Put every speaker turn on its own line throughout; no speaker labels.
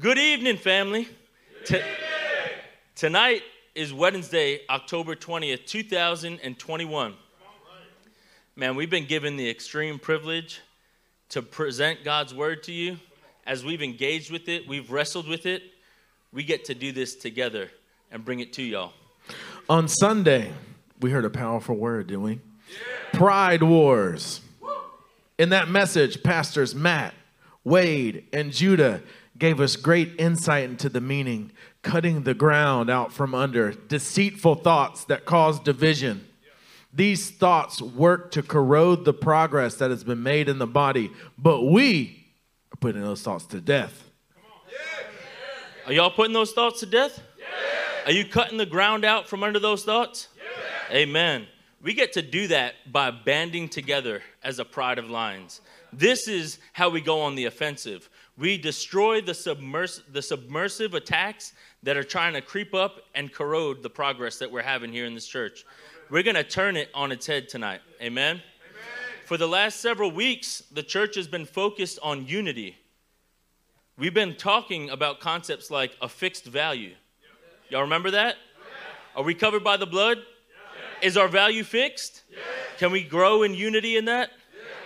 Good evening, family. T- tonight is Wednesday, October 20th, 2021. Man, we've been given the extreme privilege to present God's word to you. As we've engaged with it, we've wrestled with it, we get to do this together and bring it to y'all.
On Sunday, we heard a powerful word, didn't we? Pride wars. In that message, pastors Matt, Wade, and Judah gave us great insight into the meaning, cutting the ground out from under, deceitful thoughts that cause division. These thoughts work to corrode the progress that has been made in the body, but we are putting those thoughts to death.
Are y'all putting those thoughts to death? Are you cutting the ground out from under those thoughts? Amen. We get to do that by banding together as a pride of lions. This is how we go on the offensive. We destroy the, submers- the submersive attacks that are trying to creep up and corrode the progress that we're having here in this church. We're going to turn it on its head tonight. Amen? Amen? For the last several weeks, the church has been focused on unity. We've been talking about concepts like a fixed value. Y'all remember that? Are we covered by the blood? Is our value fixed? Can we grow in unity in that?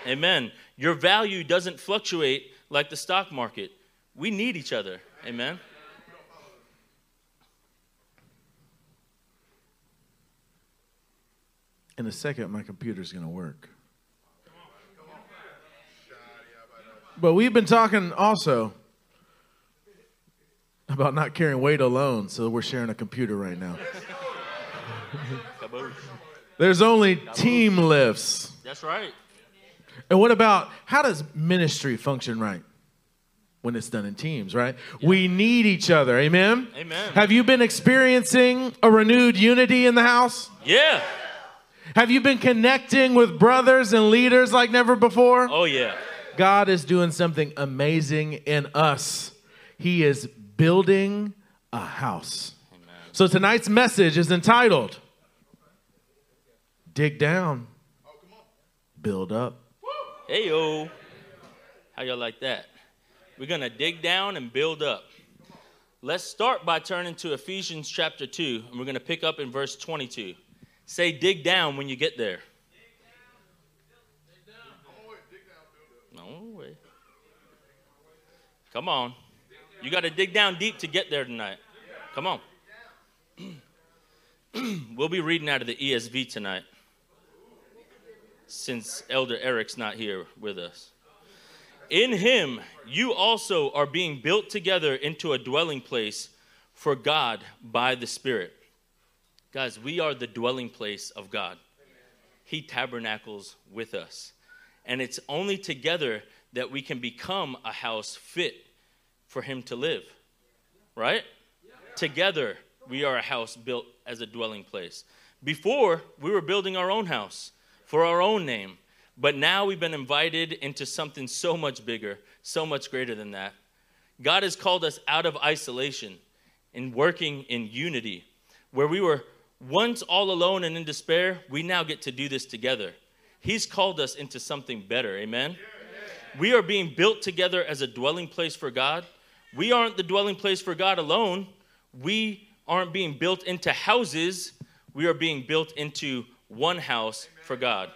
Amen. Your value doesn't fluctuate like the stock market. We need each other. Amen.
In a second, my computer's going to work. But we've been talking also about not carrying weight alone, so we're sharing a computer right now. There's only team lifts.
That's right.
And what about how does ministry function right? When it's done in teams, right? Yeah. We need each other. Amen?
Amen.
Have you been experiencing a renewed unity in the house?
Yeah.
Have you been connecting with brothers and leaders like never before?
Oh, yeah.
God is doing something amazing in us. He is building a house. Amen. So tonight's message is entitled Dig Down, oh, Build Up.
Hey, yo. How y'all like that? We're going to dig down and build up. Let's start by turning to Ephesians chapter 2, and we're going to pick up in verse 22. Say, dig down when you get there. No way. Come on. You got to dig down deep to get there tonight. Come on. we'll be reading out of the ESV tonight since Elder Eric's not here with us. In him, you also are being built together into a dwelling place for God by the Spirit. Guys, we are the dwelling place of God. He tabernacles with us. And it's only together that we can become a house fit for Him to live. Right? Together, we are a house built as a dwelling place. Before, we were building our own house for our own name. But now we've been invited into something so much bigger, so much greater than that. God has called us out of isolation and working in unity. Where we were once all alone and in despair, we now get to do this together. He's called us into something better. Amen? We are being built together as a dwelling place for God. We aren't the dwelling place for God alone. We aren't being built into houses. We are being built into one house for God.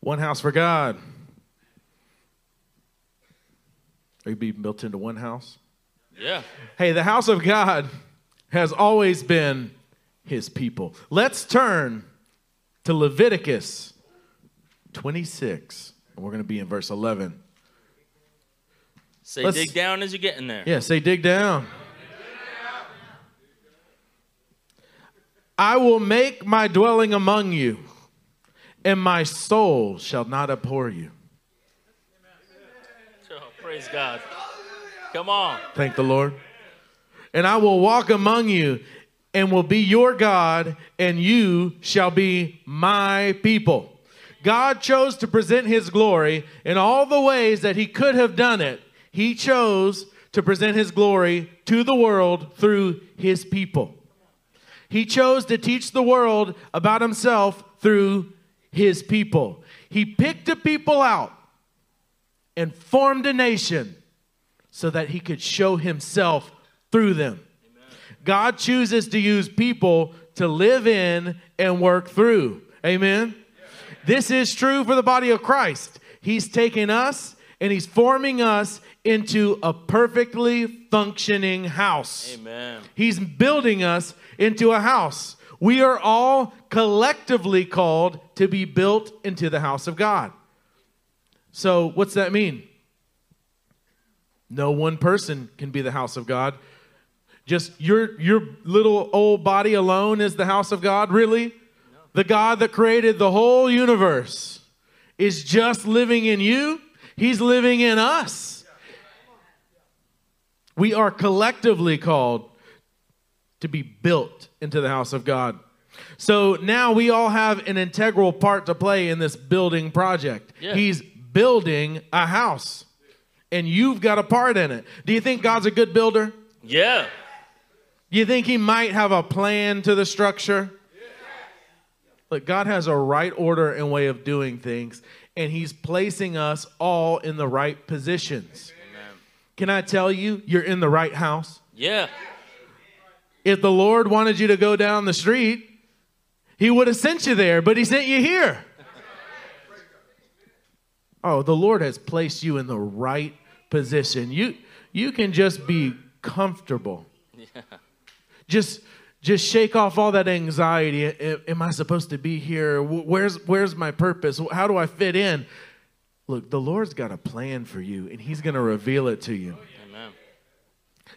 One house for God. Are you being built into one house?
Yeah.
Hey, the house of God has always been his people. Let's turn to Leviticus 26, and we're going to be in verse 11.
Say, Let's, dig down as you're getting there.
Yeah, say, dig down. I will make my dwelling among you, and my soul shall not abhor you.
Oh, praise God. Come on.
Thank the Lord. And I will walk among you and will be your God, and you shall be my people. God chose to present his glory in all the ways that he could have done it. He chose to present his glory to the world through his people. He chose to teach the world about himself through his people. He picked a people out and formed a nation so that he could show himself through them. God chooses to use people to live in and work through. Amen. This is true for the body of Christ. He's taken us and he's forming us into a perfectly functioning house.
Amen.
He's building us into a house. We are all collectively called to be built into the house of God. So, what's that mean? No one person can be the house of God. Just your your little old body alone is the house of God, really? No. The God that created the whole universe is just living in you. He's living in us. We are collectively called to be built into the house of God. So now we all have an integral part to play in this building project. Yeah. He's building a house, and you've got a part in it. Do you think God's a good builder?
Yeah.
Do you think He might have a plan to the structure? But God has a right order and way of doing things, and He's placing us all in the right positions. Amen. Can I tell you, you're in the right house?
Yeah.
If the Lord wanted you to go down the street, He would have sent you there, but He sent you here. Oh, the Lord has placed you in the right position. You you can just be comfortable. Yeah. Just just shake off all that anxiety. Am I supposed to be here? Where's where's my purpose? How do I fit in? Look, the Lord's got a plan for you and he's going to reveal it to you.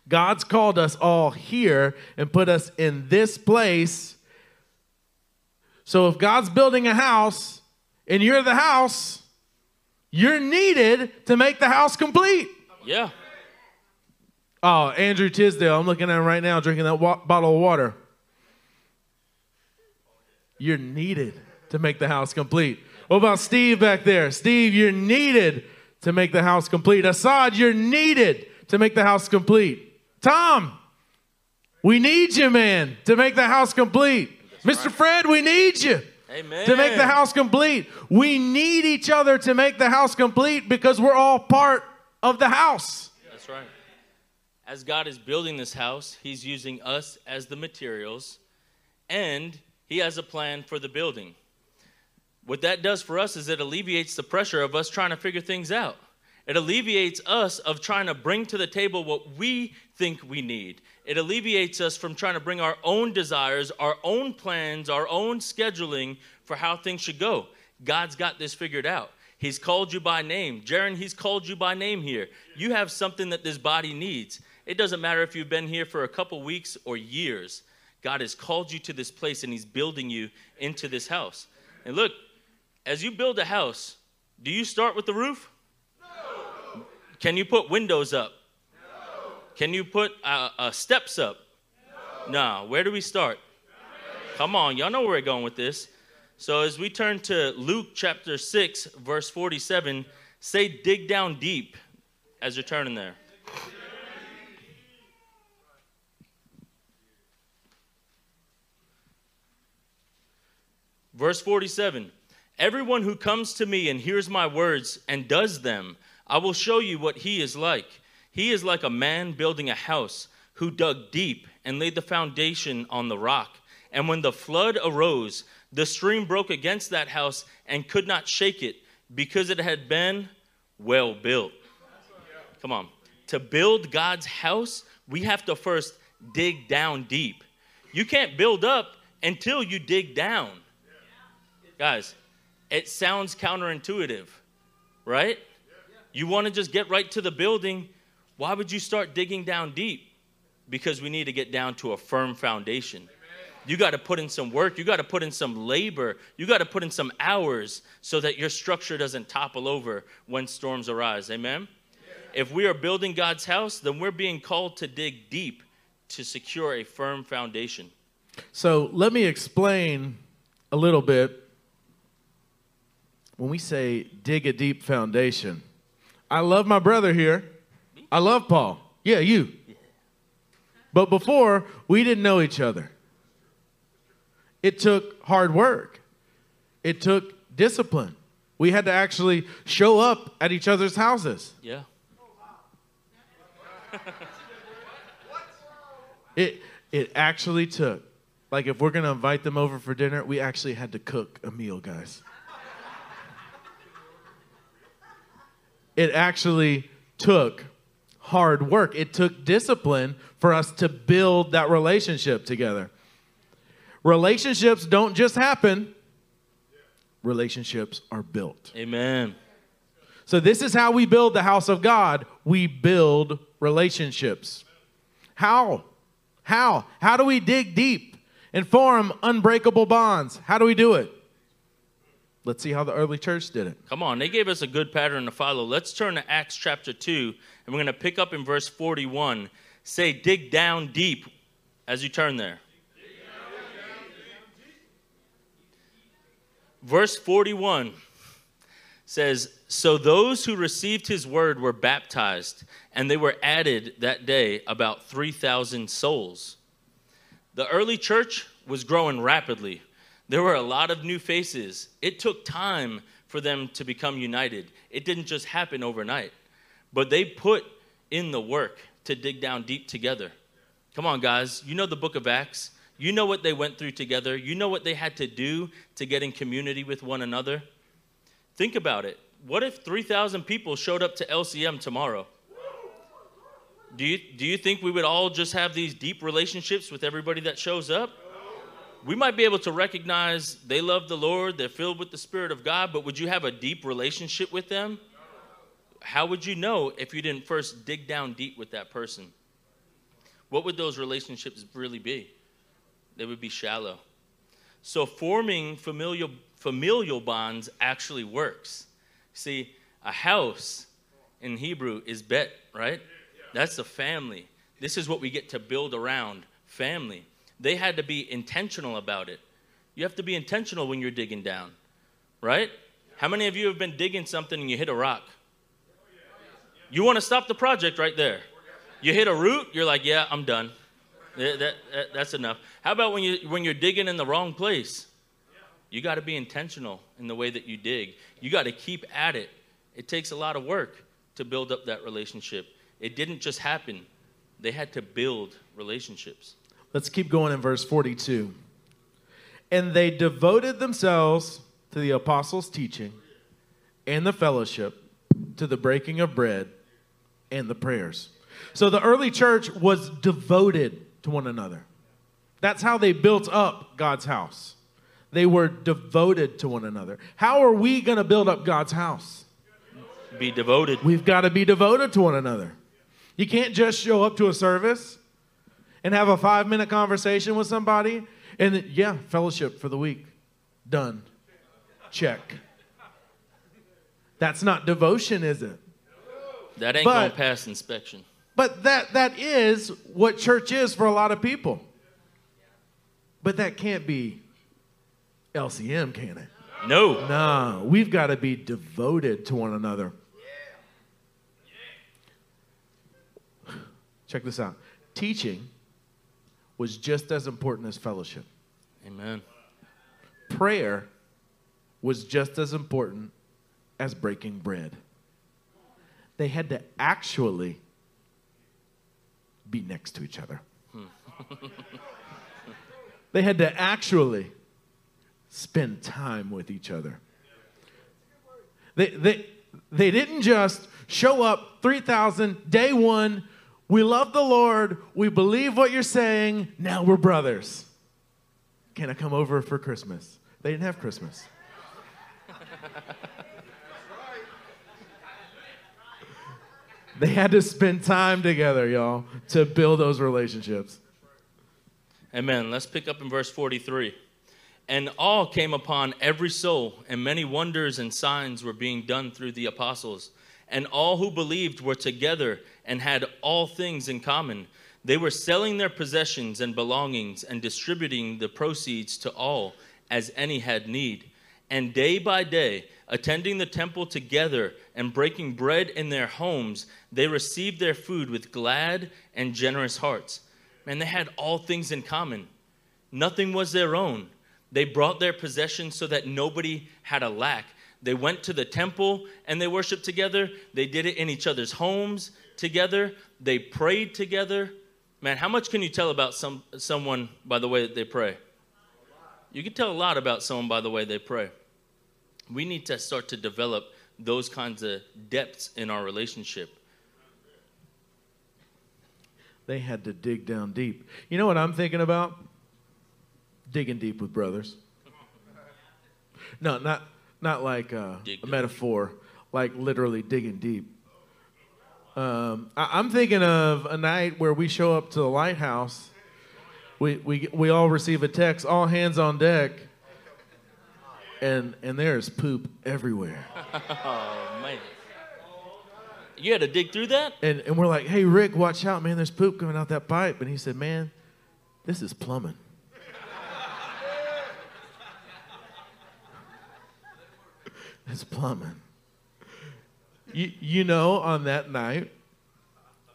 God's called us all here and put us in this place. So if God's building a house and you're the house, you're needed to make the house complete.
Yeah.
Oh, Andrew Tisdale, I'm looking at him right now drinking that wa- bottle of water. You're needed to make the house complete. What about Steve back there? Steve, you're needed to make the house complete. Assad, you're needed to make the house complete. Tom, we need you, man, to make the house complete. That's Mr. Right. Fred, we need you.
Amen.
To make the house complete. We need each other to make the house complete because we're all part of the house.
That's right. As God is building this house, He's using us as the materials, and He has a plan for the building. What that does for us is it alleviates the pressure of us trying to figure things out. It alleviates us of trying to bring to the table what we think we need. It alleviates us from trying to bring our own desires, our own plans, our own scheduling for how things should go. God's got this figured out. He's called you by name. Jaron, he's called you by name here. You have something that this body needs. It doesn't matter if you've been here for a couple weeks or years. God has called you to this place and he's building you into this house. And look, as you build a house, do you start with the roof? No. Can you put windows up? No. Can you put uh, uh, steps up? No. no. Where do we start? Come on, y'all know where we're going with this. So as we turn to Luke chapter 6, verse 47, say dig down deep as you're turning there. Verse 47 Everyone who comes to me and hears my words and does them, I will show you what he is like. He is like a man building a house who dug deep and laid the foundation on the rock. And when the flood arose, the stream broke against that house and could not shake it because it had been well built. Come on. To build God's house, we have to first dig down deep. You can't build up until you dig down. Guys, it sounds counterintuitive, right? You want to just get right to the building. Why would you start digging down deep? Because we need to get down to a firm foundation. You got to put in some work. You got to put in some labor. You got to put in some hours so that your structure doesn't topple over when storms arise. Amen? If we are building God's house, then we're being called to dig deep to secure a firm foundation.
So let me explain a little bit. When we say dig a deep foundation, I love my brother here. I love Paul. Yeah, you. But before, we didn't know each other. It took hard work, it took discipline. We had to actually show up at each other's houses.
Yeah.
it it actually took like if we're gonna invite them over for dinner, we actually had to cook a meal, guys. It actually took hard work. It took discipline for us to build that relationship together. Relationships don't just happen, relationships are built.
Amen.
So, this is how we build the house of God we build relationships. How? How? How do we dig deep and form unbreakable bonds? How do we do it? Let's see how the early church did it.
Come on, they gave us a good pattern to follow. Let's turn to Acts chapter 2, and we're going to pick up in verse 41. Say, dig down deep as you turn there. Verse 41 says, So those who received his word were baptized, and they were added that day about 3,000 souls. The early church was growing rapidly. There were a lot of new faces. It took time for them to become united. It didn't just happen overnight, but they put in the work to dig down deep together. Come on, guys. You know the book of Acts. You know what they went through together. You know what they had to do to get in community with one another. Think about it. What if 3,000 people showed up to LCM tomorrow? Do you, do you think we would all just have these deep relationships with everybody that shows up? We might be able to recognize they love the Lord, they're filled with the Spirit of God, but would you have a deep relationship with them? How would you know if you didn't first dig down deep with that person? What would those relationships really be? They would be shallow. So forming familial familial bonds actually works. See, a house in Hebrew is bet, right? That's a family. This is what we get to build around family. They had to be intentional about it. You have to be intentional when you're digging down, right? How many of you have been digging something and you hit a rock? You want to stop the project right there. You hit a root, you're like, yeah, I'm done. That, that, that's enough. How about when, you, when you're digging in the wrong place? You got to be intentional in the way that you dig. You got to keep at it. It takes a lot of work to build up that relationship. It didn't just happen, they had to build relationships.
Let's keep going in verse 42. And they devoted themselves to the apostles' teaching and the fellowship, to the breaking of bread and the prayers. So the early church was devoted to one another. That's how they built up God's house. They were devoted to one another. How are we going to build up God's house?
Be devoted.
We've got to be devoted to one another. You can't just show up to a service and have a five minute conversation with somebody and, then, yeah, fellowship for the week. Done. Check. That's not devotion, is it?
That ain't going to pass inspection.
But that, that is what church is for a lot of people. But that can't be LCM, can it?
No.
No, we've got to be devoted to one another. Check this out. Teaching was just as important as fellowship.
Amen.
Prayer was just as important as breaking bread. They had to actually be next to each other. Hmm. they had to actually spend time with each other. They, they, they didn't just show up 3,000, day one, we love the Lord, we believe what you're saying, now we're brothers. Can I come over for Christmas? They didn't have Christmas. they had to spend time together, y'all, to build those relationships.
Amen. Let's pick up in verse 43. And awe came upon every soul, and many wonders and signs were being done through the apostles. And all who believed were together and had all things in common. They were selling their possessions and belongings and distributing the proceeds to all as any had need. And day by day, attending the temple together and breaking bread in their homes, they received their food with glad and generous hearts. Man, they had all things in common. Nothing was their own they brought their possessions so that nobody had a lack. They went to the temple and they worshiped together. They did it in each other's homes. together, they prayed together. Man, how much can you tell about some, someone by the way that they pray? You can tell a lot about someone by the way they pray. We need to start to develop those kinds of depths in our relationship.
They had to dig down deep. You know what I'm thinking about? Digging deep with brothers. No, not not like uh, a metaphor, like literally digging deep. Um, I, am thinking of a night where we show up to the lighthouse. We, we, we all receive a text, all hands on deck, and, and there's poop everywhere.
oh, man. You had to dig through that?
And, and we're like, hey, Rick, watch out, man. There's poop coming out that pipe. And he said, man, this is plumbing. It's plumbing. You, you know, on that night,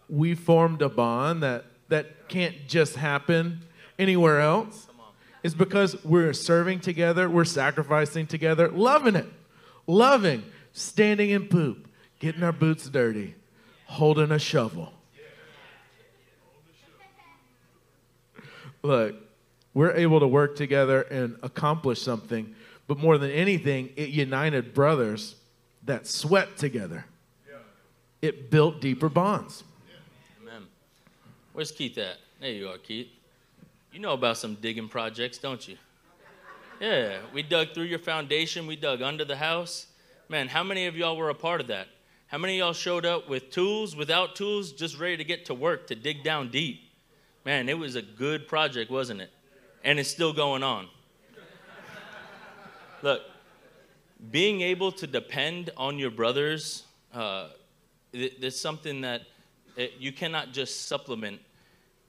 we formed a bond that, that can't just happen anywhere else. It's because we're serving together, we're sacrificing together, loving it, loving, standing in poop, getting our boots dirty, holding a shovel. Look, we're able to work together and accomplish something, but more than anything, it united brothers that sweat together. It built deeper bonds.
Amen. Where's Keith at? There you are, Keith. You know about some digging projects, don't you? Yeah, we dug through your foundation, we dug under the house. Man, how many of y'all were a part of that? How many of y'all showed up with tools, without tools, just ready to get to work to dig down deep? Man, it was a good project, wasn't it? And it's still going on. Look, being able to depend on your brothers, uh, there's something that it, you cannot just supplement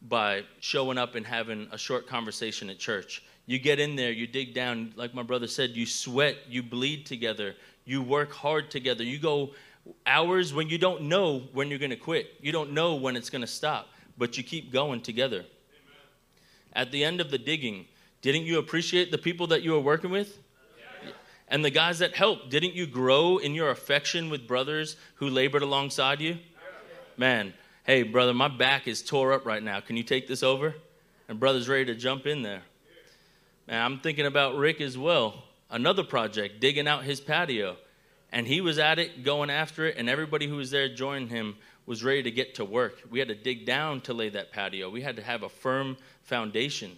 by showing up and having a short conversation at church. You get in there, you dig down, like my brother said, you sweat, you bleed together, you work hard together, you go hours when you don't know when you're going to quit. You don't know when it's going to stop, but you keep going together. Amen. At the end of the digging, didn't you appreciate the people that you were working with? And the guys that helped, didn't you grow in your affection with brothers who labored alongside you? Man, hey, brother, my back is tore up right now. Can you take this over? And brother's ready to jump in there. Man, I'm thinking about Rick as well. Another project, digging out his patio and he was at it, going after it, and everybody who was there joining him was ready to get to work. We had to dig down to lay that patio, we had to have a firm foundation.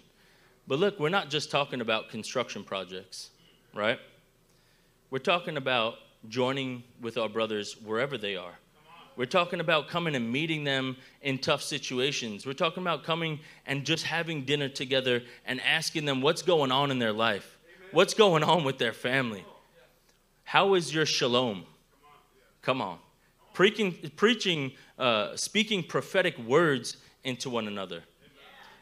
But look, we're not just talking about construction projects, right? We're talking about joining with our brothers wherever they are. We're talking about coming and meeting them in tough situations. We're talking about coming and just having dinner together and asking them what's going on in their life, what's going on with their family. How is your shalom? Come on. Preaching, preaching uh, speaking prophetic words into one another.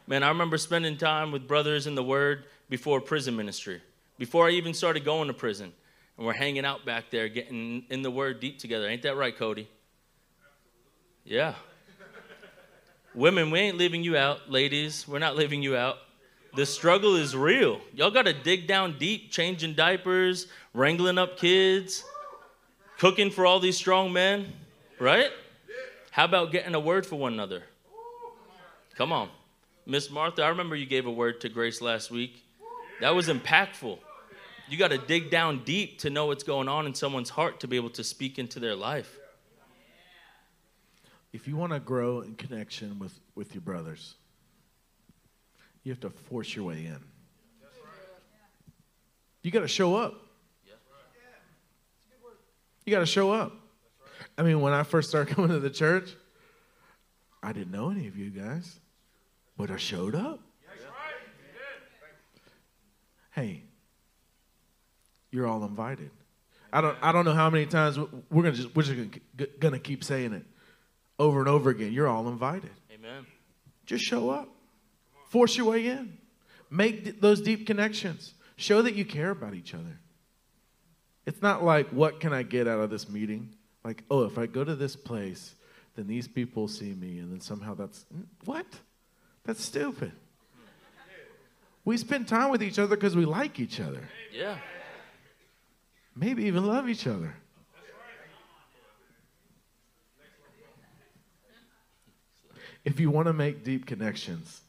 Man, I remember spending time with brothers in the Word before prison ministry, before I even started going to prison. And we're hanging out back there, getting in the Word deep together. Ain't that right, Cody? Yeah. Women, we ain't leaving you out. Ladies, we're not leaving you out. The struggle is real. Y'all got to dig down deep, changing diapers, wrangling up kids, cooking for all these strong men, right? How about getting a word for one another? Come on. Miss Martha, I remember you gave a word to Grace last week. That was impactful. You got to dig down deep to know what's going on in someone's heart to be able to speak into their life.
If you want to grow in connection with, with your brothers, you have to force your way in. You got to show up. You got to show up. I mean, when I first started coming to the church, I didn't know any of you guys, but I showed up. Hey, you're all invited. I don't, I don't know how many times we're gonna just we're just gonna, gonna keep saying it over and over again. You're all invited.
Amen.
Just show up. Force your way in. Make those deep connections. Show that you care about each other. It's not like, what can I get out of this meeting? Like, oh, if I go to this place, then these people see me, and then somehow that's what? That's stupid. We spend time with each other because we like each other.
Yeah.
Maybe even love each other. if you want to make deep connections,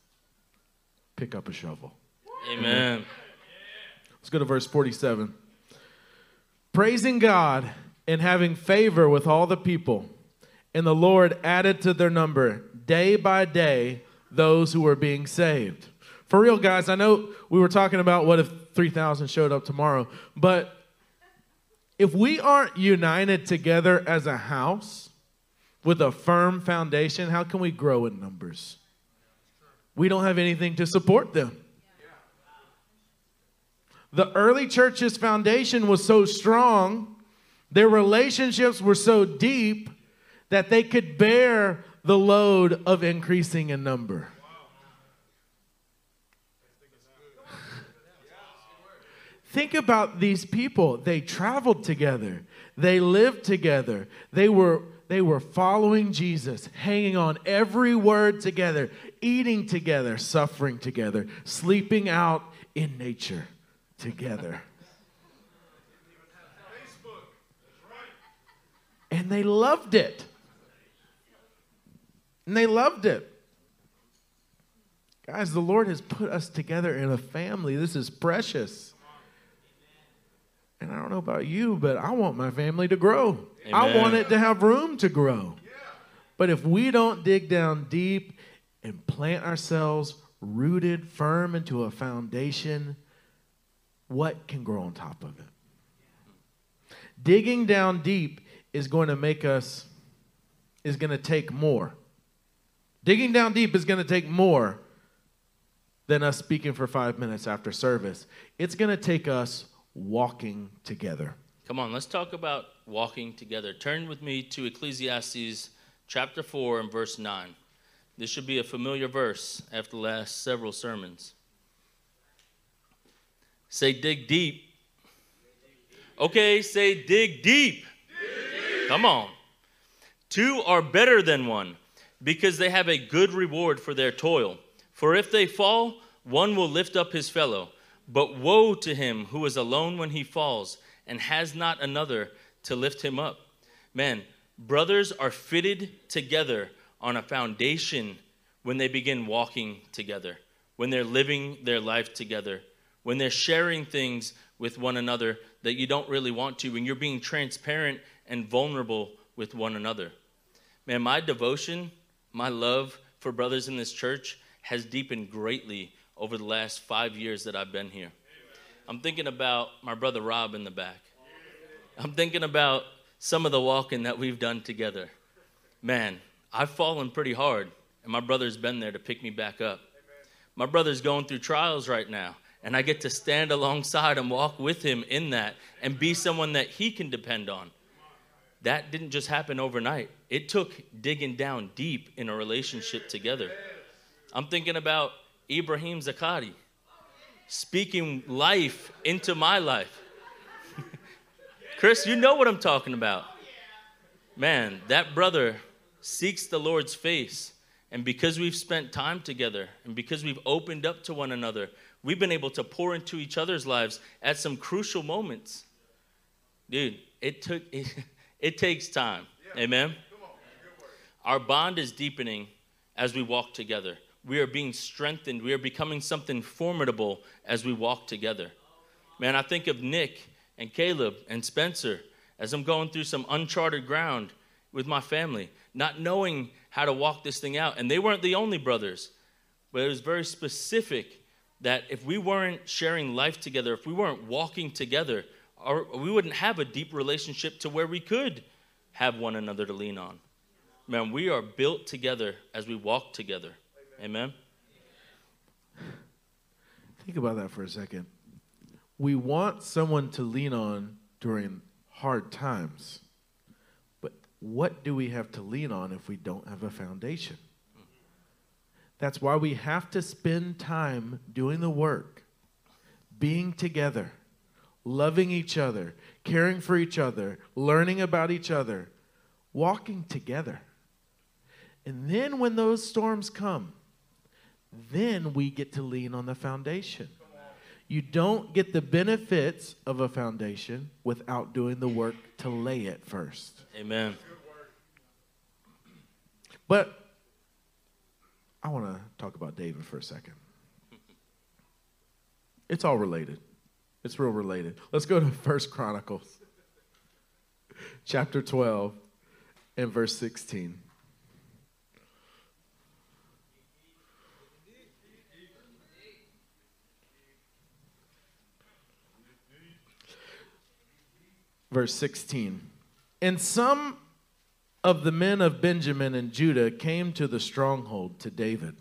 pick up a shovel.
Amen.
Let's go to verse 47. Praising God and having favor with all the people, and the Lord added to their number day by day those who were being saved. For real, guys, I know we were talking about what if 3,000 showed up tomorrow, but if we aren't united together as a house with a firm foundation, how can we grow in numbers? We don't have anything to support them. The early church's foundation was so strong, their relationships were so deep that they could bear the load of increasing in number. Think about these people. They traveled together. They lived together. They were they were following Jesus, hanging on every word together, eating together, suffering together, sleeping out in nature together. And they loved it. And they loved it. Guys, the Lord has put us together in a family. This is precious. And I don't know about you, but I want my family to grow. Amen. I want it to have room to grow. But if we don't dig down deep and plant ourselves rooted firm into a foundation, what can grow on top of it? Digging down deep is going to make us, is going to take more. Digging down deep is going to take more than us speaking for five minutes after service. It's going to take us walking together.
Come on, let's talk about walking together. Turn with me to Ecclesiastes chapter 4 and verse 9. This should be a familiar verse after the last several sermons. Say, dig deep. Okay, say, dig deep. dig deep. Come on. Two are better than one because they have a good reward for their toil. For if they fall, one will lift up his fellow. But woe to him who is alone when he falls and has not another to lift him up. Man, brothers are fitted together on a foundation when they begin walking together, when they're living their life together, when they're sharing things with one another that you don't really want to, when you're being transparent and vulnerable with one another. Man, my devotion, my love for brothers in this church has deepened greatly over the last five years that I've been here. I'm thinking about my brother Rob in the back. I'm thinking about some of the walking that we've done together. Man, I've fallen pretty hard, and my brother's been there to pick me back up. My brother's going through trials right now, and I get to stand alongside and walk with him in that and be someone that he can depend on. That didn't just happen overnight, it took digging down deep in a relationship together. I'm thinking about Ibrahim Zakari speaking life into my life. Chris, you know what I'm talking about. Man, that brother seeks the Lord's face. And because we've spent time together and because we've opened up to one another, we've been able to pour into each other's lives at some crucial moments. Dude, it took it, it takes time. Amen. Our bond is deepening as we walk together we are being strengthened. We are becoming something formidable as we walk together. Man, I think of Nick and Caleb and Spencer as I'm going through some uncharted ground with my family, not knowing how to walk this thing out. And they weren't the only brothers, but it was very specific that if we weren't sharing life together, if we weren't walking together, or we wouldn't have a deep relationship to where we could have one another to lean on. Man, we are built together as we walk together. Amen.
Think about that for a second. We want someone to lean on during hard times. But what do we have to lean on if we don't have a foundation? That's why we have to spend time doing the work, being together, loving each other, caring for each other, learning about each other, walking together. And then when those storms come, then we get to lean on the foundation. You don't get the benefits of a foundation without doing the work to lay it first.
Amen.
But I want to talk about David for a second. It's all related. It's real related. Let's go to First Chronicles, chapter 12, and verse 16. Verse 16. And some of the men of Benjamin and Judah came to the stronghold to David.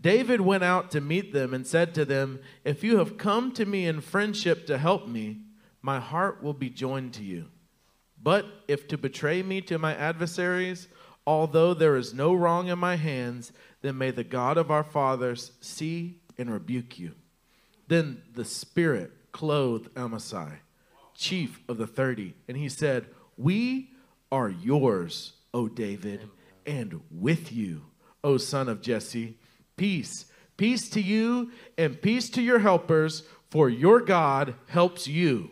David went out to meet them and said to them, If you have come to me in friendship to help me, my heart will be joined to you. But if to betray me to my adversaries, although there is no wrong in my hands, then may the God of our fathers see and rebuke you. Then the Spirit clothed Amasai, chief of the thirty, and he said, We are yours, O David, and with you, O son of Jesse. Peace, peace to you, and peace to your helpers, for your God helps you.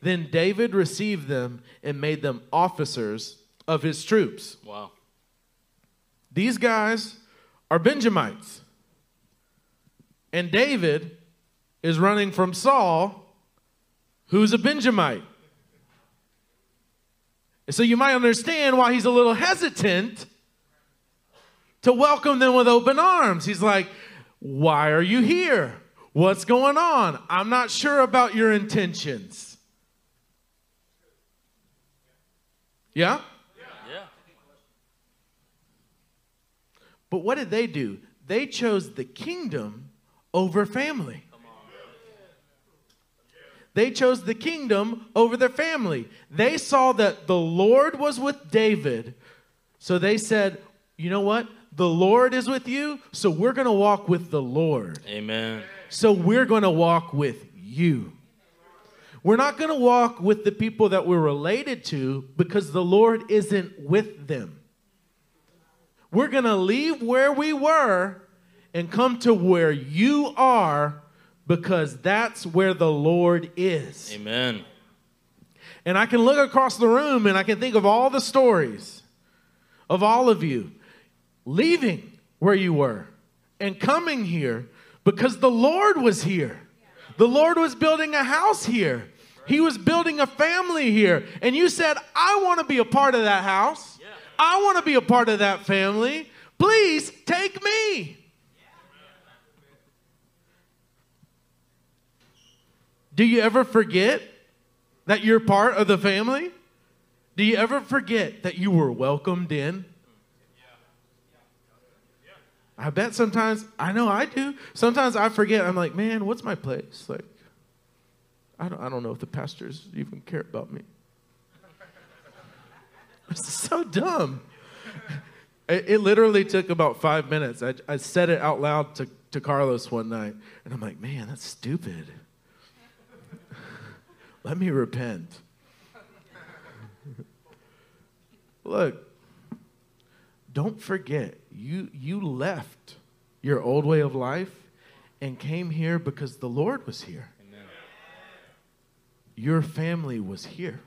Then David received them and made them officers of his troops.
Wow.
These guys are Benjamites. And David is running from Saul, who's a Benjamite. And so you might understand why he's a little hesitant to welcome them with open arms. He's like, Why are you here? What's going on? I'm not sure about your intentions. Yeah?
Yeah.
But what did they do? They chose the kingdom over family. They chose the kingdom over their family. They saw that the Lord was with David. So they said, you know what? The Lord is with you, so we're going to walk with the Lord.
Amen.
So we're going to walk with you. We're not going to walk with the people that we're related to because the Lord isn't with them. We're going to leave where we were and come to where you are because that's where the Lord is.
Amen.
And I can look across the room and I can think of all the stories of all of you leaving where you were and coming here because the Lord was here. The Lord was building a house here. He was building a family here. And you said, I want to be a part of that house. I want to be a part of that family. Please take me. Do you ever forget that you're part of the family? Do you ever forget that you were welcomed in? I bet sometimes, I know I do. Sometimes I forget. I'm like, man, what's my place? Like, I don't, I don't know if the pastors even care about me. It's so dumb. It, it literally took about five minutes. I, I said it out loud to, to Carlos one night, and I'm like, man, that's stupid. Let me repent. Look, don't forget, you, you left your old way of life and came here because the Lord was here.
Amen.
Your family was here.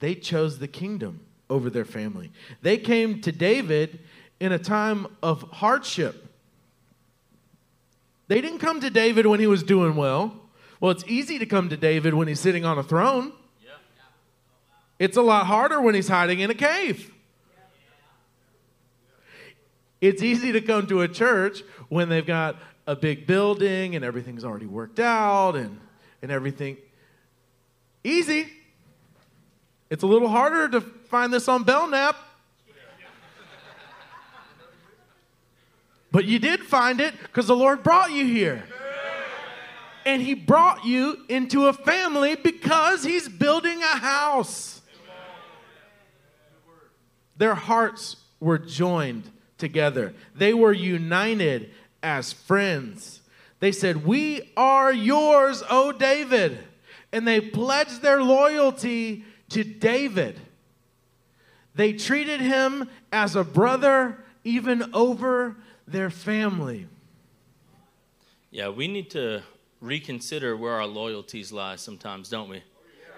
They chose the kingdom over their family. They came to David in a time of hardship. They didn't come to David when he was doing well. Well, it's easy to come to David when he's sitting on a throne.
Yeah.
It's a lot harder when he's hiding in a cave. It's easy to come to a church when they've got a big building and everything's already worked out and, and everything. Easy. It's a little harder to find this on Belknap. But you did find it because the Lord brought you here. And He brought you into a family because He's building a house. Their hearts were joined together, they were united as friends. They said, We are yours, O David. And they pledged their loyalty to David. They treated him as a brother, even over their family.
Yeah, we need to reconsider where our loyalties lie sometimes, don't we?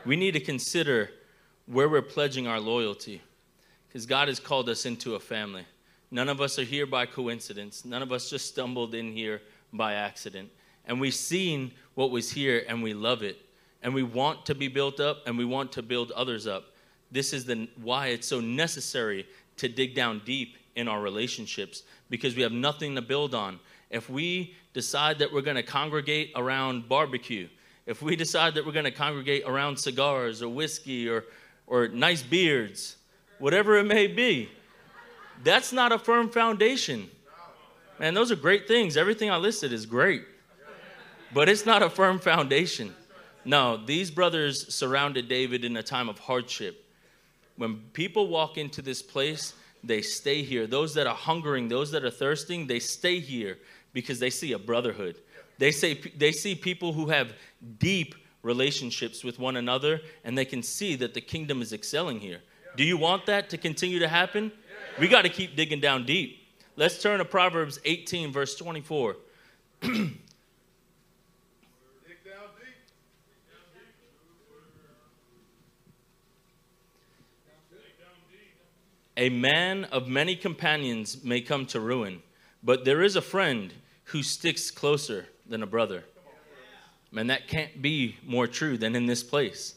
We need to consider where we're pledging our loyalty because God has called us into a family. None of us are here by coincidence. None of us just stumbled in here by accident. And we've seen what was here and we love it. And we want to be built up and we want to build others up. This is the, why it's so necessary to dig down deep in our relationships because we have nothing to build on. If we decide that we're going to congregate around barbecue, if we decide that we're going to congregate around cigars or whiskey or, or nice beards, whatever it may be, that's not a firm foundation. Man, those are great things. Everything I listed is great, but it's not a firm foundation. No, these brothers surrounded David in a time of hardship. When people walk into this place, they stay here. Those that are hungering, those that are thirsting, they stay here because they see a brotherhood. They, say, they see people who have deep relationships with one another and they can see that the kingdom is excelling here. Do you want that to continue to happen? We got to keep digging down deep. Let's turn to Proverbs 18, verse 24. A man of many companions may come to ruin, but there is a friend who sticks closer than a brother. Man, that can't be more true than in this place.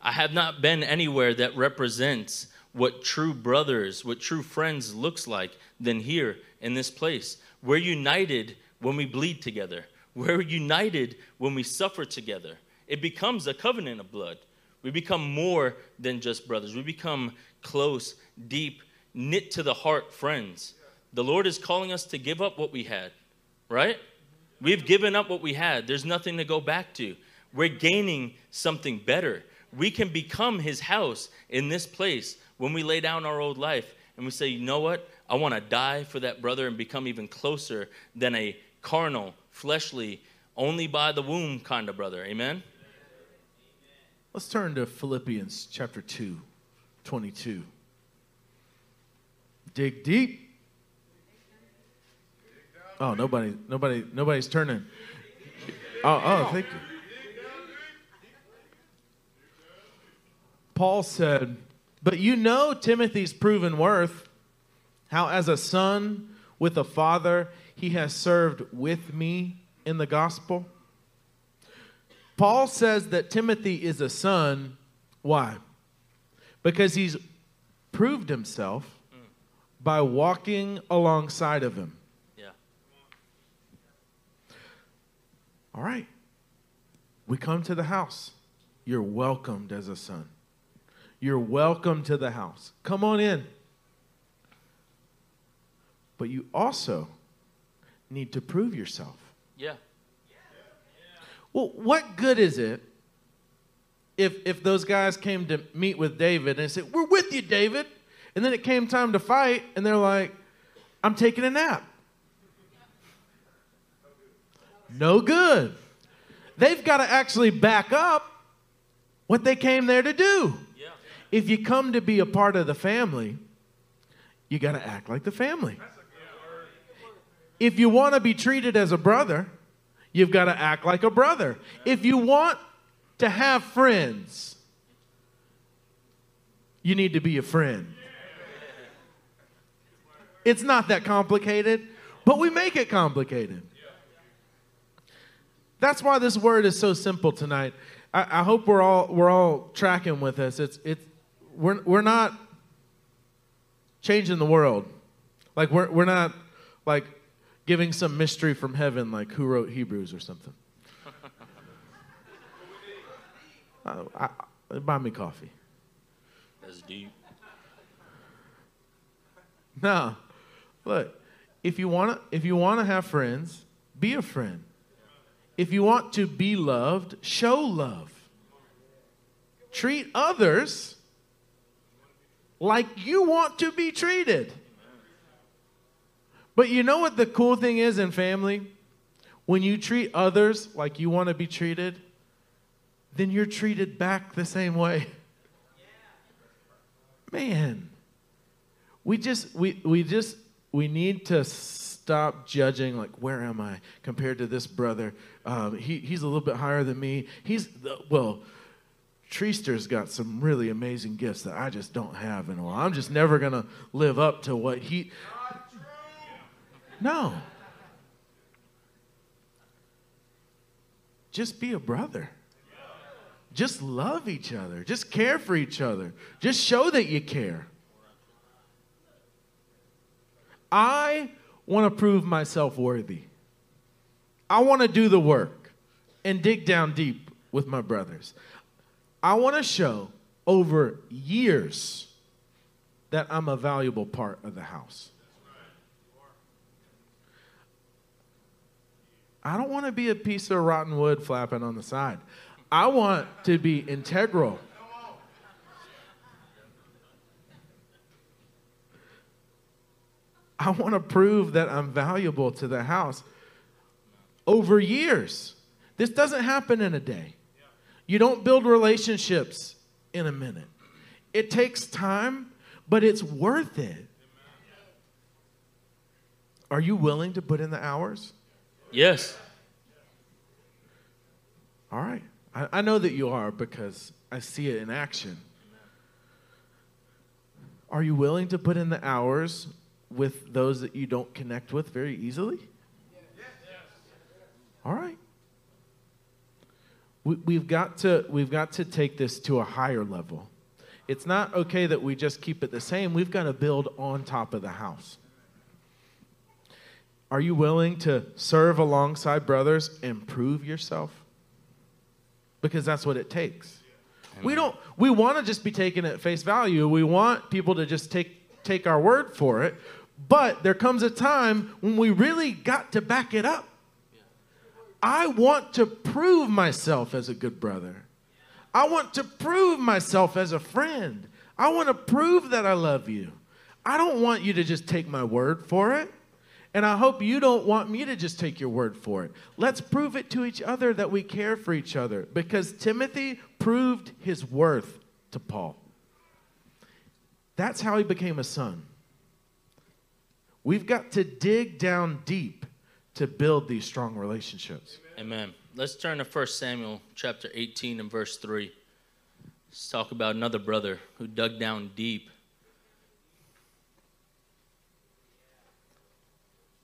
I have not been anywhere that represents what true brothers, what true friends looks like than here in this place. We're united when we bleed together. We're united when we suffer together. It becomes a covenant of blood. We become more than just brothers. We become close, deep, knit to the heart friends. The Lord is calling us to give up what we had, right? We've given up what we had. There's nothing to go back to. We're gaining something better. We can become His house in this place when we lay down our old life and we say, you know what? I want to die for that brother and become even closer than a carnal, fleshly, only by the womb kind of brother. Amen?
Let's turn to Philippians chapter 2, 22. Dig deep. Oh, nobody, nobody, nobody's turning. Oh, oh, thank you. Paul said, But you know Timothy's proven worth, how as a son with a father he has served with me in the gospel. Paul says that Timothy is a son. Why? Because he's proved himself by walking alongside of him. All right. We come to the house. You're welcomed as a son. You're welcome to the house. Come on in. But you also need to prove yourself.
Yeah.
Well, what good is it if if those guys came to meet with David and said, "We're with you, David," and then it came time to fight, and they're like, "I'm taking a nap." No good. They've got to actually back up what they came there to do.
Yeah.
If you come to be a part of the family, you got to act like the family. If you want to be treated as a brother, you've got to act like a brother. If you want to have friends, you need to be a friend. It's not that complicated, but we make it complicated. That's why this word is so simple tonight. I, I hope we're all we're all tracking with us. It's it's we're we're not changing the world. Like we're we're not like giving some mystery from heaven, like who wrote Hebrews or something. uh, I, I, buy me coffee.
That's deep.
No, look. If you want to, if you want to have friends, be a friend. If you want to be loved, show love. Treat others like you want to be treated. But you know what the cool thing is in family? When you treat others like you want to be treated, then you're treated back the same way. Man, we just we we just we need to stop judging like where am I compared to this brother? Um, he he's a little bit higher than me. He's the, well. Treaster's got some really amazing gifts that I just don't have, and well, I'm just never gonna live up to what he. No. Just be a brother. Just love each other. Just care for each other. Just show that you care. I want to prove myself worthy. I want to do the work and dig down deep with my brothers. I want to show over years that I'm a valuable part of the house. I don't want to be a piece of rotten wood flapping on the side. I want to be integral. I want to prove that I'm valuable to the house over years. This doesn't happen in a day. You don't build relationships in a minute. It takes time, but it's worth it. Are you willing to put in the hours?
Yes.
All right. I, I know that you are because I see it in action. Are you willing to put in the hours with those that you don't connect with very easily? All right. We, we've, got to, we've got to take this to a higher level. It's not okay that we just keep it the same. We've got to build on top of the house. Are you willing to serve alongside brothers and prove yourself? Because that's what it takes. We don't we want to just be taken at face value. We want people to just take take our word for it. But there comes a time when we really got to back it up. I want to prove myself as a good brother. I want to prove myself as a friend. I want to prove that I love you. I don't want you to just take my word for it. And I hope you don't want me to just take your word for it. Let's prove it to each other that we care for each other because Timothy proved his worth to Paul. That's how he became a son. We've got to dig down deep to build these strong relationships.
Amen. Let's turn to 1 Samuel chapter 18 and verse 3. Let's talk about another brother who dug down deep.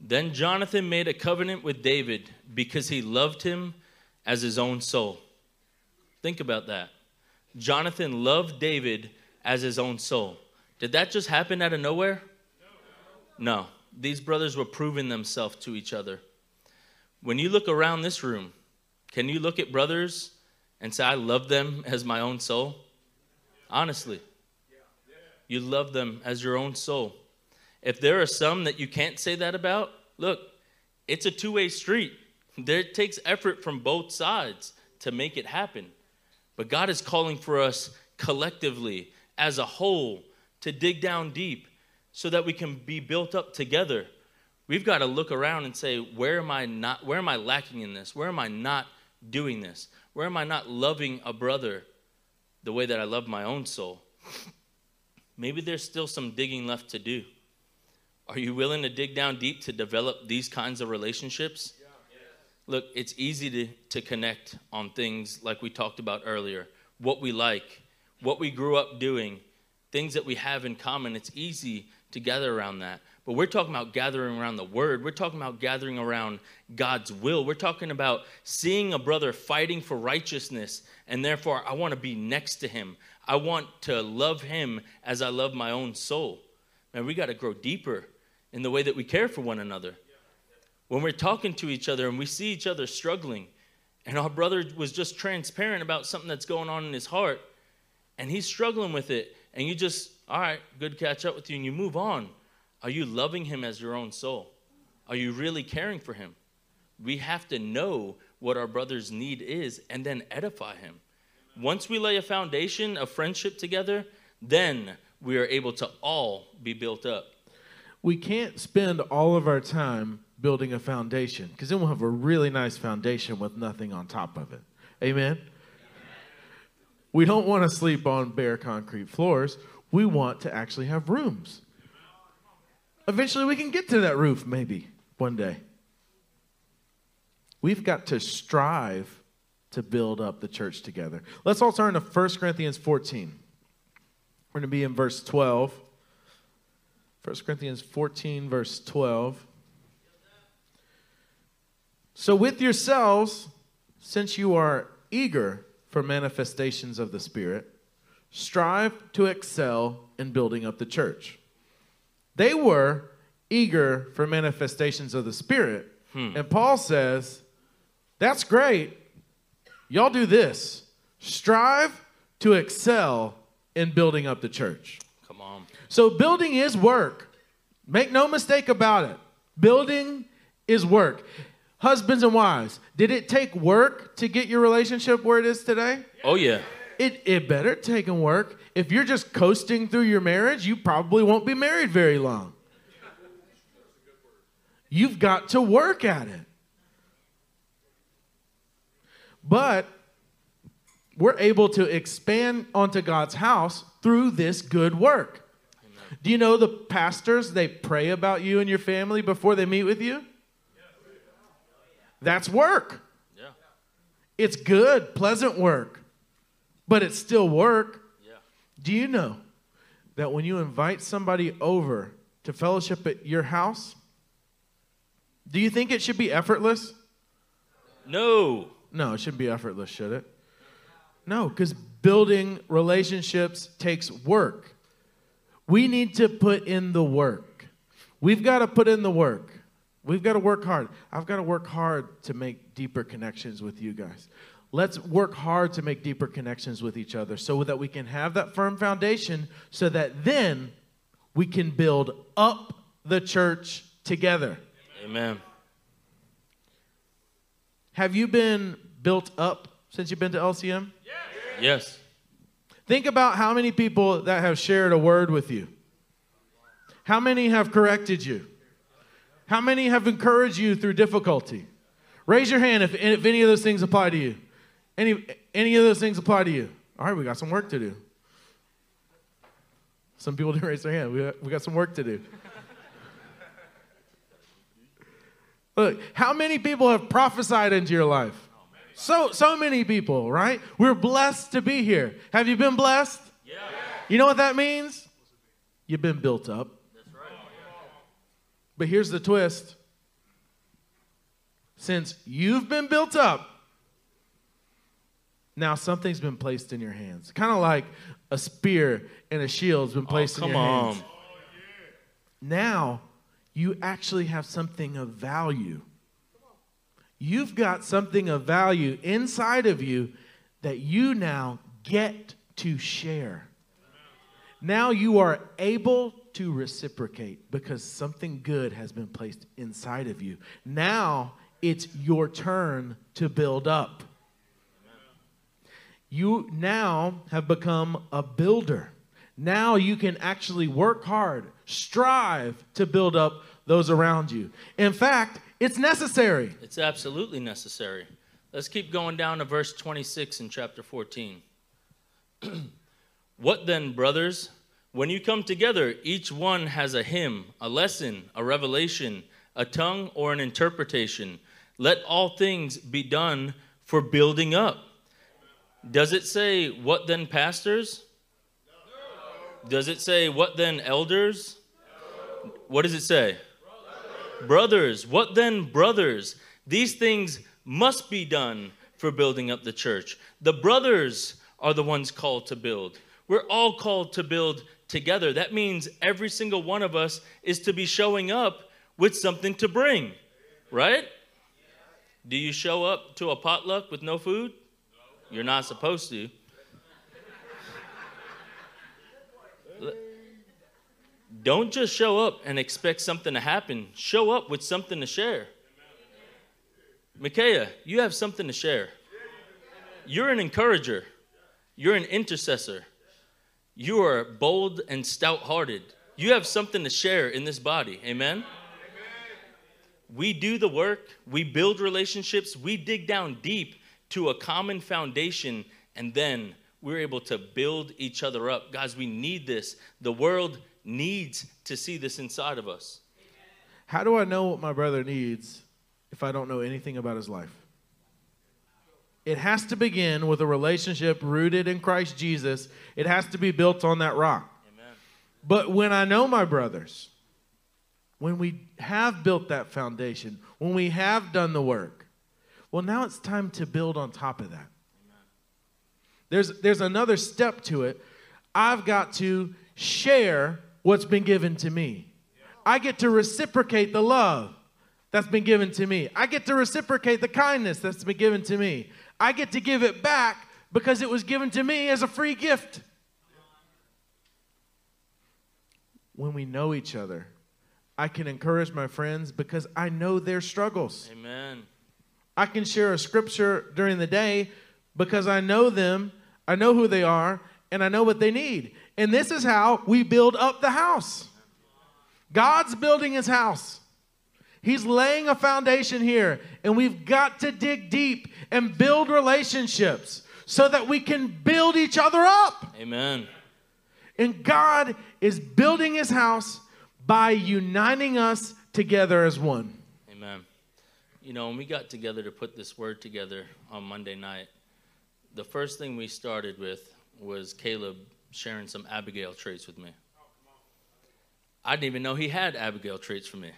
Then Jonathan made a covenant with David because he loved him as his own soul. Think about that. Jonathan loved David as his own soul. Did that just happen out of nowhere? No. These brothers were proving themselves to each other. When you look around this room, can you look at brothers and say, I love them as my own soul? Honestly. You love them as your own soul. If there are some that you can't say that about, look, it's a two way street. There, it takes effort from both sides to make it happen. But God is calling for us collectively, as a whole, to dig down deep so that we can be built up together. We've got to look around and say, where am I not where am I lacking in this? Where am I not doing this? Where am I not loving a brother the way that I love my own soul? Maybe there's still some digging left to do. Are you willing to dig down deep to develop these kinds of relationships? Yeah. Look, it's easy to, to connect on things like we talked about earlier what we like, what we grew up doing, things that we have in common. It's easy to gather around that. But we're talking about gathering around the word. We're talking about gathering around God's will. We're talking about seeing a brother fighting for righteousness, and therefore I want to be next to him. I want to love him as I love my own soul. Man, we got to grow deeper in the way that we care for one another. When we're talking to each other and we see each other struggling, and our brother was just transparent about something that's going on in his heart, and he's struggling with it, and you just, all right, good catch up with you, and you move on. Are you loving him as your own soul? Are you really caring for him? We have to know what our brother's need is and then edify him. Once we lay a foundation of friendship together, then we are able to all be built up
we can't spend all of our time building a foundation because then we'll have a really nice foundation with nothing on top of it. Amen? We don't want to sleep on bare concrete floors. We want to actually have rooms. Eventually, we can get to that roof, maybe one day. We've got to strive to build up the church together. Let's all turn to 1 Corinthians 14. We're going to be in verse 12. 1 Corinthians 14, verse 12. So, with yourselves, since you are eager for manifestations of the Spirit, strive to excel in building up the church. They were eager for manifestations of the Spirit. Hmm. And Paul says, That's great. Y'all do this strive to excel in building up the church.
Come on.
So, building is work. Make no mistake about it. Building is work. Husbands and wives, did it take work to get your relationship where it is today?
Oh, yeah.
It, it better and work. If you're just coasting through your marriage, you probably won't be married very long. You've got to work at it. But we're able to expand onto God's house through this good work. Do you know the pastors, they pray about you and your family before they meet with you? That's work.
Yeah.
It's good, pleasant work, but it's still work.
Yeah.
Do you know that when you invite somebody over to fellowship at your house, do you think it should be effortless?
No.
No, it shouldn't be effortless, should it? No, because building relationships takes work. We need to put in the work. We've got to put in the work. We've got to work hard. I've got to work hard to make deeper connections with you guys. Let's work hard to make deeper connections with each other so that we can have that firm foundation so that then we can build up the church together.
Amen.
Have you been built up since you've been to LCM?
Yes.
Think about how many people that have shared a word with you. How many have corrected you? How many have encouraged you through difficulty? Raise your hand if, if any of those things apply to you. Any, any of those things apply to you. All right, we got some work to do. Some people didn't raise their hand. We got, we got some work to do. Look, how many people have prophesied into your life? So, so many people, right? We're blessed to be here. Have you been blessed?
Yeah.
You know what that means? You've been built up.
That's right.
But here's the twist since you've been built up, now something's been placed in your hands. Kind of like a spear and a shield's been oh, placed
oh,
in
come
your
on.
hands. Oh, now you actually have something of value. You've got something of value inside of you that you now get to share. Now you are able to reciprocate because something good has been placed inside of you. Now it's your turn to build up. You now have become a builder. Now you can actually work hard, strive to build up those around you. In fact, it's necessary.
It's absolutely necessary. Let's keep going down to verse 26 in chapter 14. what then, brothers? When you come together, each one has a hymn, a lesson, a revelation, a tongue, or an interpretation. Let all things be done for building up. Does it say, What then, pastors? No. Does it say, What then, elders? No. What does it say? Brothers. What then, brothers? These things must be done for building up the church. The brothers are the ones called to build. We're all called to build together. That means every single one of us is to be showing up with something to bring, right? Do you show up to a potluck with no food? You're not supposed to. Don't just show up and expect something to happen. Show up with something to share. Micaiah, you have something to share. You're an encourager. You're an intercessor. You are bold and stout hearted. You have something to share in this body. Amen? We do the work, we build relationships, we dig down deep to a common foundation, and then we're able to build each other up. Guys, we need this. The world needs to see this inside of us.
How do I know what my brother needs if I don't know anything about his life? It has to begin with a relationship rooted in Christ Jesus. It has to be built on that rock.
Amen.
But when I know my brothers, when we have built that foundation, when we have done the work, Well, now it's time to build on top of that. There's, there's another step to it. I've got to share what's been given to me. I get to reciprocate the love that's been given to me. I get to reciprocate the kindness that's been given to me. I get to give it back because it was given to me as a free gift. When we know each other, I can encourage my friends because I know their struggles.
Amen.
I can share a scripture during the day because I know them, I know who they are, and I know what they need. And this is how we build up the house. God's building his house. He's laying a foundation here, and we've got to dig deep and build relationships so that we can build each other up.
Amen.
And God is building his house by uniting us together as one.
You know, when we got together to put this word together on Monday night, the first thing we started with was Caleb sharing some Abigail traits with me. I didn't even know he had Abigail traits for me.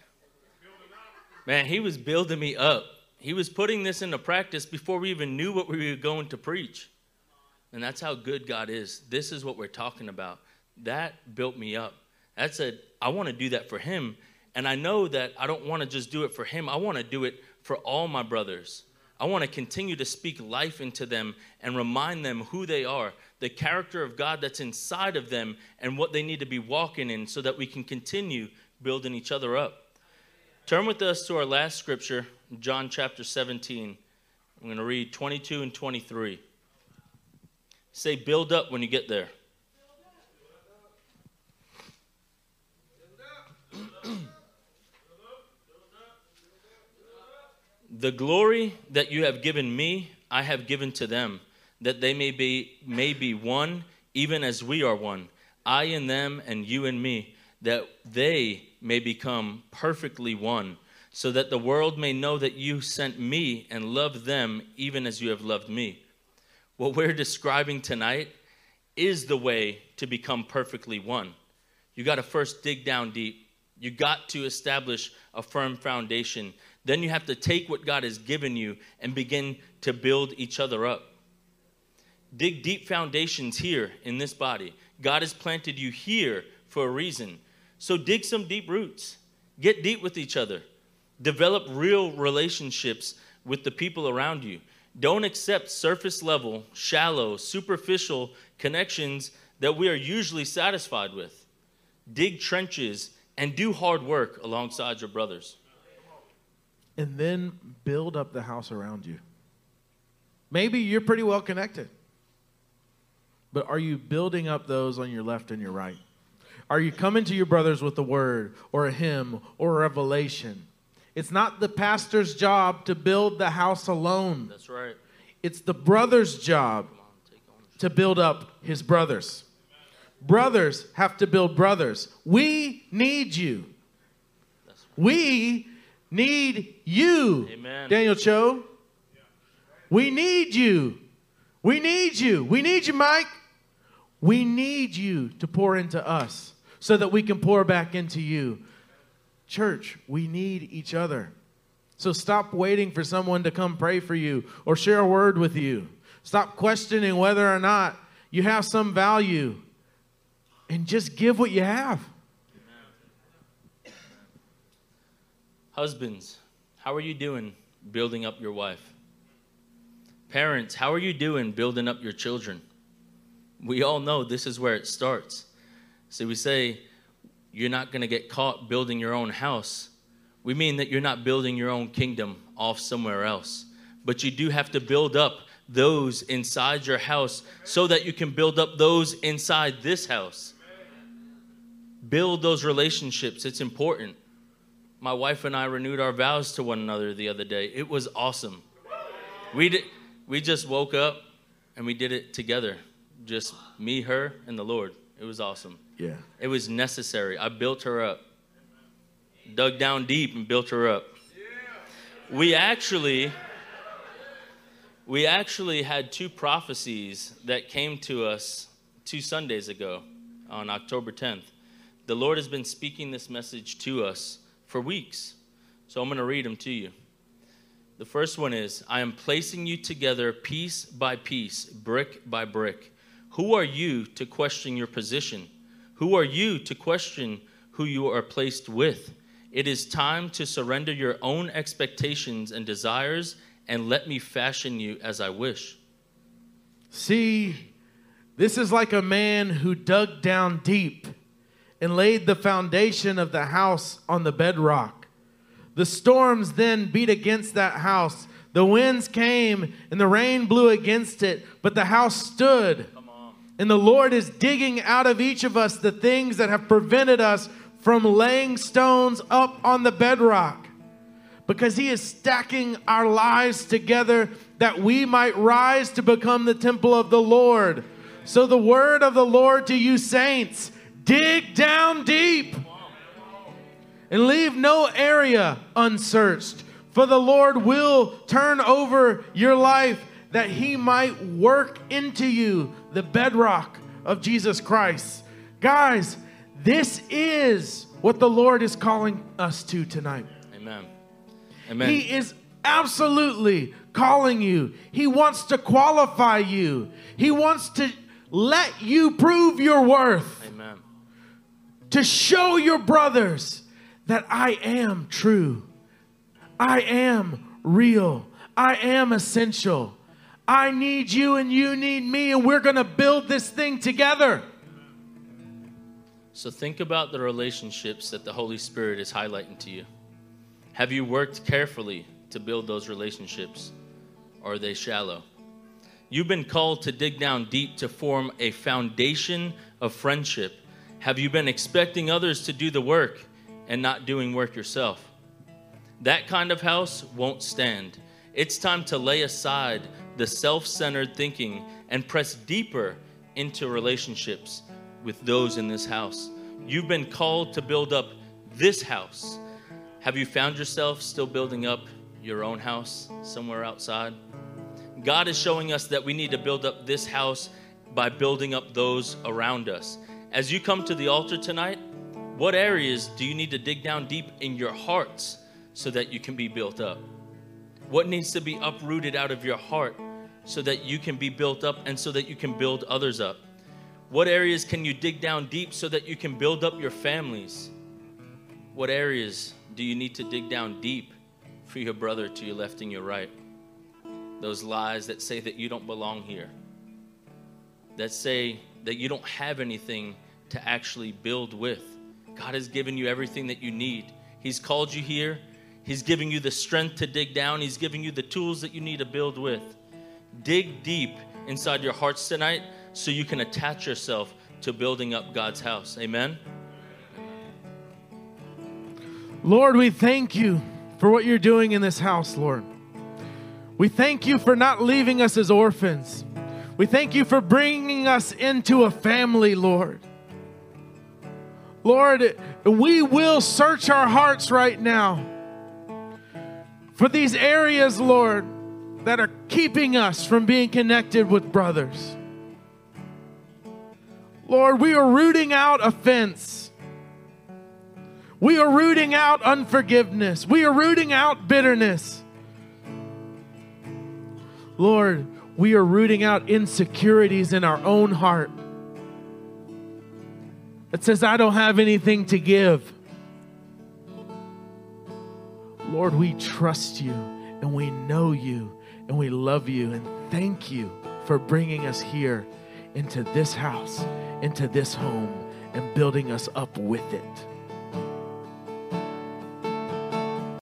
Man, he was building me up. He was putting this into practice before we even knew what we were going to preach. And that's how good God is. This is what we're talking about. That built me up. That said, I want to do that for him. And I know that I don't want to just do it for him, I want to do it for all my brothers. I want to continue to speak life into them and remind them who they are, the character of God that's inside of them, and what they need to be walking in so that we can continue building each other up. Turn with us to our last scripture, John chapter 17. I'm going to read 22 and 23. Say, build up when you get there. The glory that you have given me, I have given to them, that they may be, may be one, even as we are one. I and them, and you and me, that they may become perfectly one, so that the world may know that you sent me and loved them even as you have loved me. What we're describing tonight is the way to become perfectly one. You got to first dig down deep. You got to establish a firm foundation. Then you have to take what God has given you and begin to build each other up. Dig deep foundations here in this body. God has planted you here for a reason. So dig some deep roots. Get deep with each other. Develop real relationships with the people around you. Don't accept surface level, shallow, superficial connections that we are usually satisfied with. Dig trenches and do hard work alongside your brothers.
And then build up the house around you. Maybe you're pretty well connected, but are you building up those on your left and your right? Are you coming to your brothers with a word or a hymn or a revelation? It's not the pastor's job to build the house alone.
That's right.
It's the brother's job to build up his brothers. Brothers have to build brothers. We need you. We need you.
Amen.
Daniel Cho. We need you. We need you. We need you, Mike. We need you to pour into us so that we can pour back into you. Church, we need each other. So stop waiting for someone to come pray for you or share a word with you. Stop questioning whether or not you have some value and just give what you have.
Husbands, how are you doing building up your wife? Parents, how are you doing building up your children? We all know this is where it starts. So we say, you're not going to get caught building your own house. We mean that you're not building your own kingdom off somewhere else. But you do have to build up those inside your house so that you can build up those inside this house. Build those relationships. It's important. My wife and I renewed our vows to one another the other day. It was awesome. We, did, we just woke up and we did it together. Just me, her, and the Lord. It was awesome.
Yeah.
It was necessary. I built her up, dug down deep and built her up. We actually, we actually had two prophecies that came to us two Sundays ago on October 10th. The Lord has been speaking this message to us for weeks. So I'm going to read them to you. The first one is I am placing you together piece by piece, brick by brick. Who are you to question your position? Who are you to question who you are placed with? It is time to surrender your own expectations and desires and let me fashion you as I wish.
See, this is like a man who dug down deep and laid the foundation of the house on the bedrock. The storms then beat against that house. The winds came and the rain blew against it, but the house stood. And the Lord is digging out of each of us the things that have prevented us from laying stones up on the bedrock. Because He is stacking our lives together that we might rise to become the temple of the Lord. So, the word of the Lord to you, saints, dig down deep and leave no area unsearched. For the Lord will turn over your life that he might work into you the bedrock of Jesus Christ. Guys, this is what the Lord is calling us to tonight.
Amen. Amen.
He is absolutely calling you. He wants to qualify you. He wants to let you prove your worth.
Amen.
To show your brothers that I am true. I am real. I am essential. I need you and you need me, and we're going to build this thing together.
So think about the relationships that the Holy Spirit is highlighting to you. Have you worked carefully to build those relationships, or are they shallow? You've been called to dig down deep to form a foundation of friendship. Have you been expecting others to do the work and not doing work yourself? That kind of house won't stand. It's time to lay aside the self centered thinking and press deeper into relationships with those in this house. You've been called to build up this house. Have you found yourself still building up your own house somewhere outside? God is showing us that we need to build up this house by building up those around us. As you come to the altar tonight, what areas do you need to dig down deep in your hearts so that you can be built up? What needs to be uprooted out of your heart so that you can be built up and so that you can build others up? What areas can you dig down deep so that you can build up your families? What areas do you need to dig down deep for your brother to your left and your right? Those lies that say that you don't belong here, that say that you don't have anything to actually build with. God has given you everything that you need. He's called you here. He's giving you the strength to dig down. He's giving you the tools that you need to build with. Dig deep inside your hearts tonight so you can attach yourself to building up God's house. Amen.
Lord, we thank you for what you're doing in this house, Lord. We thank you for not leaving us as orphans. We thank you for bringing us into a family, Lord. Lord, we will search our hearts right now for these areas, Lord, that are keeping us from being connected with brothers. Lord, we are rooting out offense. We are rooting out unforgiveness. We are rooting out bitterness. Lord, we are rooting out insecurities in our own heart. It says, I don't have anything to give. Lord, we trust you and we know you and we love you and thank you for bringing us here into this house, into this home, and building us up with it.